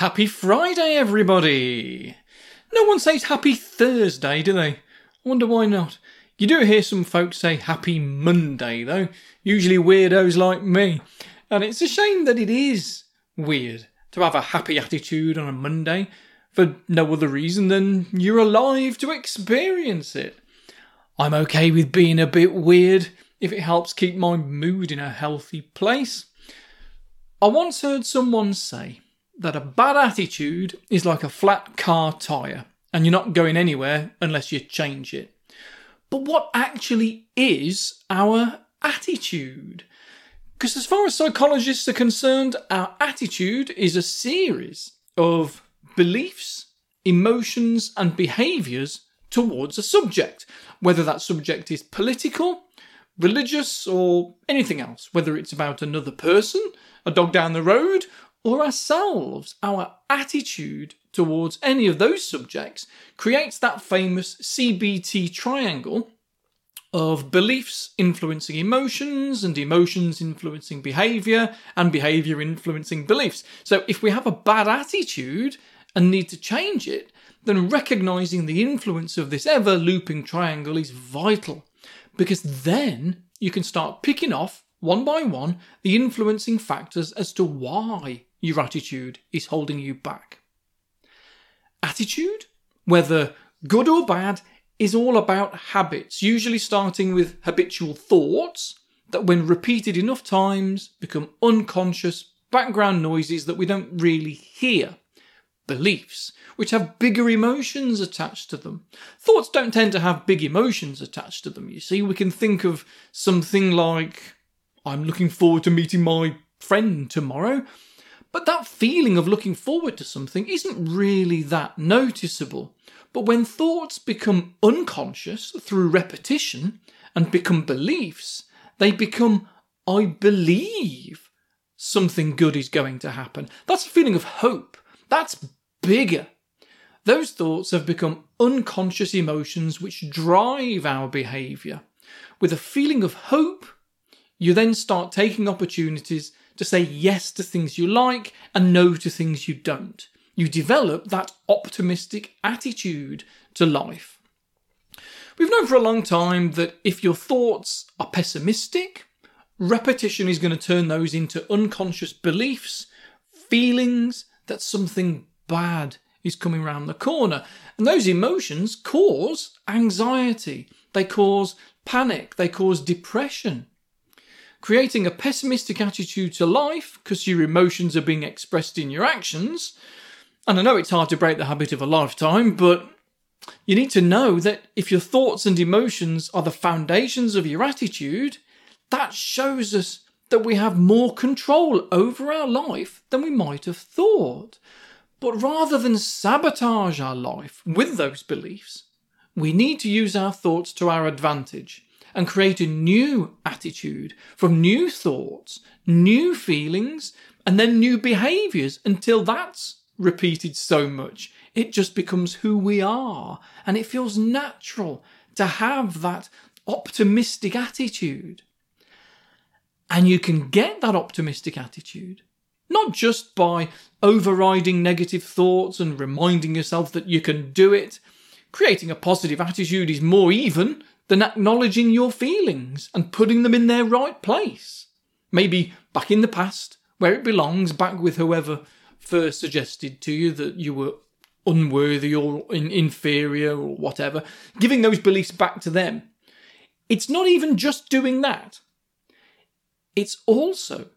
Happy Friday, everybody! No one says happy Thursday, do they? I wonder why not. You do hear some folks say happy Monday, though, usually weirdos like me. And it's a shame that it is weird to have a happy attitude on a Monday for no other reason than you're alive to experience it. I'm okay with being a bit weird if it helps keep my mood in a healthy place. I once heard someone say that a bad attitude is like a flat car tyre and you're not going anywhere unless you change it. But what actually is our attitude? Because as far as psychologists are concerned, our attitude is a series of beliefs, emotions, and behaviours towards a subject, whether that subject is political, religious, or anything else, whether it's about another person, a dog down the road, or ourselves, our attitude towards any of those subjects creates that famous CBT triangle of beliefs influencing emotions and emotions influencing behavior and behavior influencing beliefs. So if we have a bad attitude and need to change it, then recognizing the influence of this ever looping triangle is vital because then you can start picking off one by one the influencing factors as to why your attitude is holding you back. Attitude, whether good or bad, is all about habits, usually starting with habitual thoughts that, when repeated enough times, become unconscious background noises that we don't really hear. Beliefs, which have bigger emotions attached to them. Thoughts don't tend to have big emotions attached to them, you see. We can think of something like, I'm looking forward to meeting my friend tomorrow. But that feeling of looking forward to something isn't really that noticeable. But when thoughts become unconscious through repetition and become beliefs, they become, I believe something good is going to happen. That's a feeling of hope. That's bigger. Those thoughts have become unconscious emotions which drive our behaviour. With a feeling of hope, you then start taking opportunities to say yes to things you like and no to things you don't. You develop that optimistic attitude to life. We've known for a long time that if your thoughts are pessimistic, repetition is going to turn those into unconscious beliefs, feelings that something bad is coming around the corner. And those emotions cause anxiety, they cause panic, they cause depression creating a pessimistic attitude to life because your emotions are being expressed in your actions. And I know it's hard to break the habit of a lifetime, but you need to know that if your thoughts and emotions are the foundations of your attitude, that shows us that we have more control over our life than we might have thought. But rather than sabotage our life with those beliefs, we need to use our thoughts to our advantage and create a new attitude from new thoughts, new feelings, and then new behaviors until that's repeated so much. It just becomes who we are. And it feels natural to have that optimistic attitude. And you can get that optimistic attitude not just by overriding negative thoughts and reminding yourself that you can do it. Creating a positive attitude is more even than acknowledging your feelings and putting them in their right place. Maybe back in the past, where it belongs, back with whoever first suggested to you that you were unworthy or in- inferior or whatever, giving those beliefs back to them. It's not even just doing that, it's also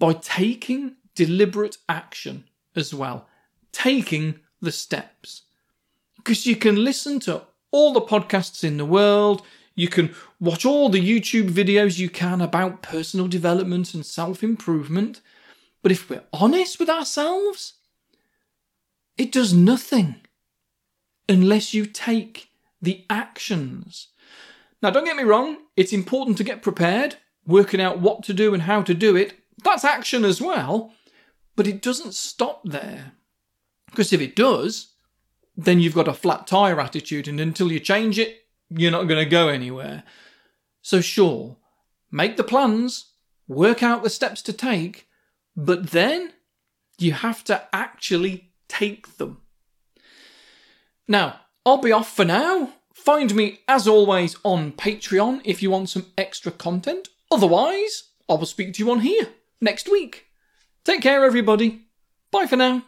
by taking deliberate action as well, taking the steps. Because you can listen to all the podcasts in the world, you can watch all the YouTube videos you can about personal development and self improvement. But if we're honest with ourselves, it does nothing unless you take the actions. Now, don't get me wrong, it's important to get prepared, working out what to do and how to do it. That's action as well, but it doesn't stop there. Because if it does, then you've got a flat tire attitude, and until you change it, you're not going to go anywhere. So, sure, make the plans, work out the steps to take, but then you have to actually take them. Now, I'll be off for now. Find me, as always, on Patreon if you want some extra content. Otherwise, I will speak to you on here next week. Take care, everybody. Bye for now.